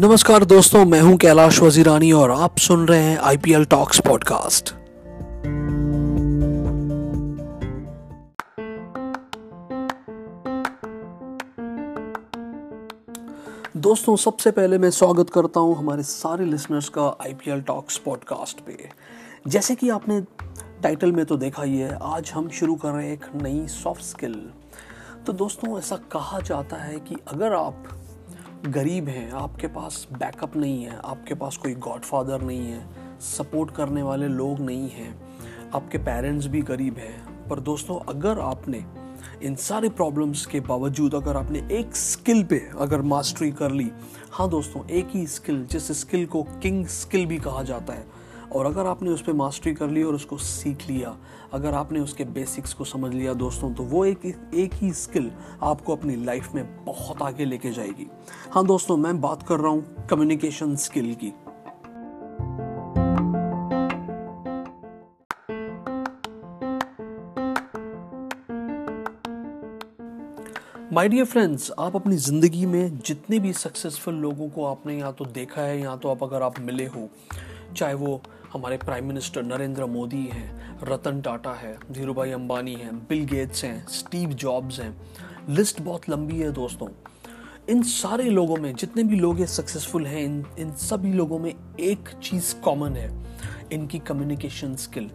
नमस्कार दोस्तों, मैं हूँ कैलाश वजीरानी और आप सुन रहे हैं आईपीएल टॉक्स पॉडकास्ट। दोस्तों, सबसे पहले मैं स्वागत करता हूँ हमारे सारे लिसनर्स का आईपीएल टॉक्स पॉडकास्ट पे। जैसे कि आपने टाइटल में तो देखा ही है, आज हम शुरू कर रहे हैं एक नई सॉफ्ट स्किल तो दोस्तों, ऐसा कहा जाता है कि अगर आप गरीब हैं, आपके पास बैकअप नहीं है, आपके पास कोई गॉडफादर नहीं है सपोर्ट करने वाले लोग नहीं हैं, आपके पेरेंट्स भी गरीब हैं। पर दोस्तों, अगर आपने इन सारे प्रॉब्लम्स के बावजूद अगर आपने एक स्किल पे अगर मास्टरी कर ली हाँ दोस्तों, एक ही स्किल जिस स्किल को किंग स्किल भी कहा जाता है और अगर आपने उस पर मास्टरी कर ली और उसको सीख लिया, अगर आपने उसके बेसिक्स को समझ लिया दोस्तों तो वो एक एक ही स्किल आपको अपनी लाइफ में बहुत आगे लेके जाएगी। हाँ दोस्तों, मैं बात कर रहा हूँ कम्युनिकेशन स्किल की। माय डियर फ्रेंड्स आप अपनी ज़िंदगी में जितने भी सक्सेसफुल लोगों को आपने या तो देखा है या तो आप अगर आप मिले हो चाहे वो हमारे प्राइम मिनिस्टर नरेंद्र मोदी हैं, रतन टाटा है धीरू भाई अंबानी हैं बिल गेट्स हैं स्टीव जॉब्स हैं। लिस्ट बहुत लंबी है दोस्तों। इन सारे लोगों में, जितने भी लोग ये सक्सेसफुल हैं, इन इन सभी लोगों में एक चीज़ कॉमन है, इनकी कम्युनिकेशन स्किल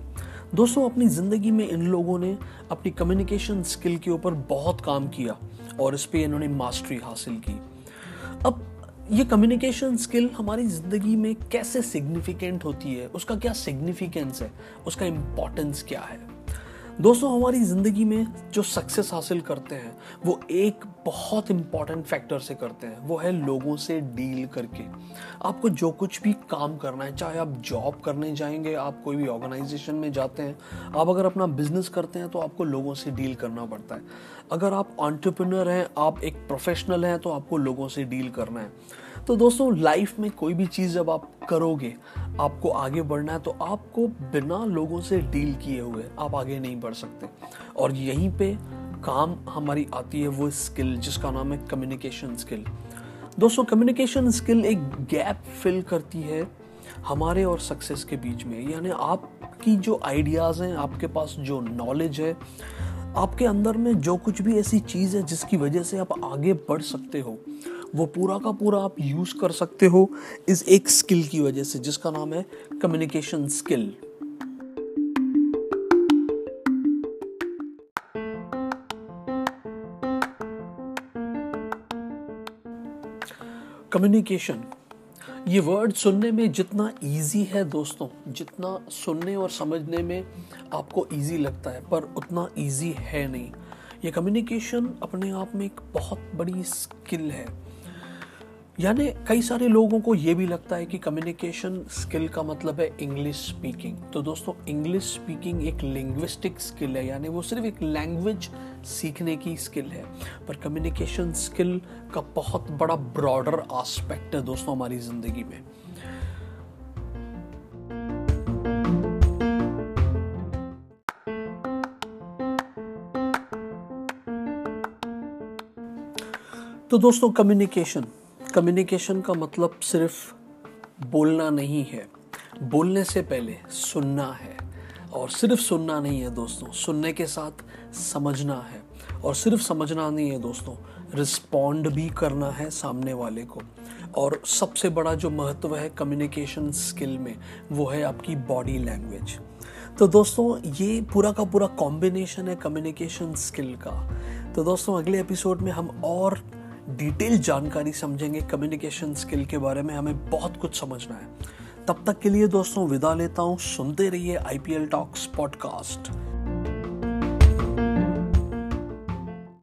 दोस्तों, अपनी ज़िंदगी में इन लोगों ने अपनी कम्युनिकेशन स्किल के ऊपर बहुत काम किया और इस पर इन्होंने मास्टरी हासिल की। ये कम्युनिकेशन स्किल हमारी ज़िंदगी में कैसे सिग्निफिकेंट होती है? उसका क्या सिग्निफिकेंस है? उसका इम्पोर्टेंस क्या है? दोस्तों, हमारी ज़िंदगी में जो सक्सेस हासिल करते हैं, वो एक बहुत इंपॉर्टेंट फैक्टर से करते हैं। वो है लोगों से डील करके। आपको जो कुछ भी काम करना है, चाहे आप जॉब करने जाएँगे, आप कोई भी ऑर्गेनाइजेशन में जाते हैं, आप अगर अपना बिज़नेस करते हैं तो आपको लोगों से डील करना पड़ता है। अगर आप ऑन्टरप्रिनर हैं, आप एक प्रोफेशनल हैं तो आपको लोगों से डील करना है। तो दोस्तों लाइफ में कोई भी चीज़ जब आप करोगे, आपको आगे बढ़ना है तो आपको बिना लोगों से डील किए हुए आप आगे नहीं बढ़ सकते। और यहीं पे काम हमारी आती है, वो स्किल जिसका नाम है कम्युनिकेशन स्किल दोस्तों कम्युनिकेशन स्किल एक गैप फिल करती है हमारे और सक्सेस के बीच में। यानी आपकी जो आइडियाज़ हैं, आपके पास जो नॉलेज है, आपके अंदर में जो कुछ भी ऐसी चीज़ है जिसकी वजह से आप आगे बढ़ सकते हो वो पूरा का पूरा आप यूज़ कर सकते हो इस एक स्किल की वजह से, जिसका नाम है कम्युनिकेशन स्किल कम्युनिकेशन ये वर्ड सुनने में जितना इजी है दोस्तों, जितना सुनने और समझने में आपको इजी लगता है, पर उतना इजी है नहीं। ये कम्युनिकेशन अपने आप में एक बहुत बड़ी स्किल है। यानी कई सारे लोगों को ये भी लगता है कि कम्युनिकेशन स्किल का मतलब है इंग्लिश स्पीकिंग तो दोस्तों इंग्लिश स्पीकिंग एक लिंग्विस्टिक स्किल है, यानी वो सिर्फ़ एक लैंग्वेज सीखने की स्किल है। पर कम्युनिकेशन स्किल का बहुत बड़ा ब्रॉडर आस्पेक्ट है दोस्तों हमारी ज़िंदगी में। तो दोस्तों कम्युनिकेशन कम्युनिकेशन का मतलब सिर्फ़ बोलना नहीं है। बोलने से पहले सुनना है। और सिर्फ़ सुनना नहीं है दोस्तों, सुनने के साथ समझना है। और सिर्फ़ समझना नहीं है दोस्तों रिस्पॉन्ड भी करना है सामने वाले को। और सबसे बड़ा जो महत्व है कम्युनिकेशन स्किल में, वो है आपकी बॉडी लैंग्वेज तो दोस्तों, ये पूरा का पूरा कॉम्बिनेशन है कम्युनिकेशन स्किल का। तो दोस्तों, अगले एपिसोड में हम और डिटेल जानकारी समझेंगे कम्युनिकेशन स्किल के बारे में, हमें बहुत कुछ समझना है। तब तक के लिए दोस्तों, विदा लेता हूँ। सुनते रहिए I P L talks podcast